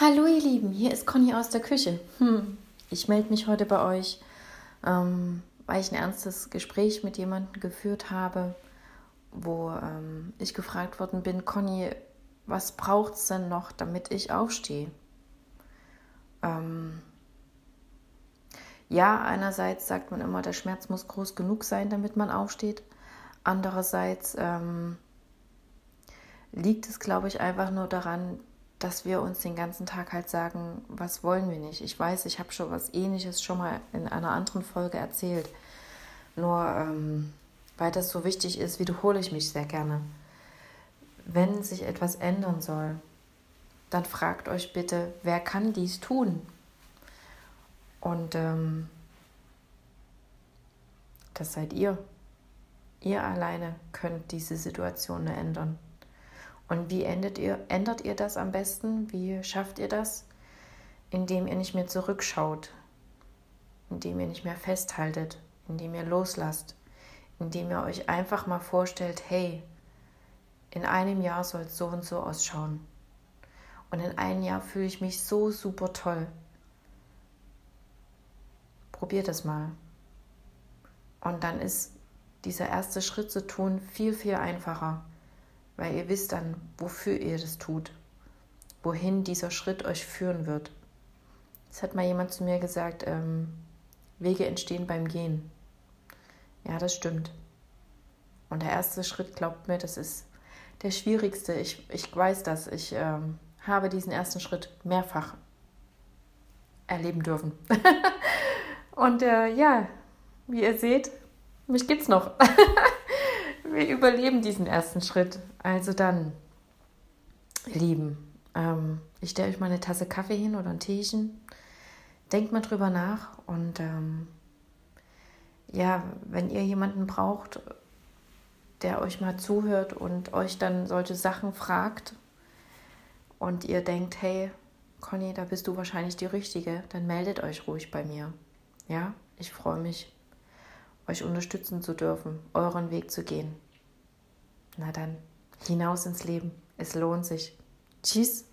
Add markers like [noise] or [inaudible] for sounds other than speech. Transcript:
Hallo ihr Lieben, hier ist Conny aus der Küche. Hm, ich melde mich heute bei euch, ähm, weil ich ein ernstes Gespräch mit jemandem geführt habe, wo ähm, ich gefragt worden bin, Conny, was braucht es denn noch, damit ich aufstehe? Ähm, ja, einerseits sagt man immer, der Schmerz muss groß genug sein, damit man aufsteht. Andererseits ähm, liegt es, glaube ich, einfach nur daran, dass wir uns den ganzen Tag halt sagen, was wollen wir nicht. Ich weiß, ich habe schon was Ähnliches schon mal in einer anderen Folge erzählt. Nur ähm, weil das so wichtig ist, wiederhole ich mich sehr gerne. Wenn sich etwas ändern soll, dann fragt euch bitte, wer kann dies tun? Und ähm, das seid ihr. Ihr alleine könnt diese Situation ändern. Und wie ändert ihr, ändert ihr das am besten? Wie schafft ihr das? Indem ihr nicht mehr zurückschaut, indem ihr nicht mehr festhaltet, indem ihr loslasst, indem ihr euch einfach mal vorstellt, hey, in einem Jahr soll es so und so ausschauen. Und in einem Jahr fühle ich mich so super toll. Probiert es mal. Und dann ist dieser erste Schritt zu tun viel, viel einfacher weil ihr wisst dann, wofür ihr das tut, wohin dieser Schritt euch führen wird. Es hat mal jemand zu mir gesagt, ähm, Wege entstehen beim Gehen. Ja, das stimmt. Und der erste Schritt, glaubt mir, das ist der schwierigste. Ich, ich weiß das. Ich ähm, habe diesen ersten Schritt mehrfach erleben dürfen. [laughs] Und äh, ja, wie ihr seht, mich gibt's noch. [laughs] wir überleben diesen ersten Schritt. Also dann, Lieben, ähm, ich stelle euch mal eine Tasse Kaffee hin oder ein Teechen. Denkt mal drüber nach und ähm, ja, wenn ihr jemanden braucht, der euch mal zuhört und euch dann solche Sachen fragt und ihr denkt, hey, Conny, da bist du wahrscheinlich die Richtige, dann meldet euch ruhig bei mir. Ja, ich freue mich, euch unterstützen zu dürfen, euren Weg zu gehen. Na dann, hinaus ins Leben. Es lohnt sich. Tschüss.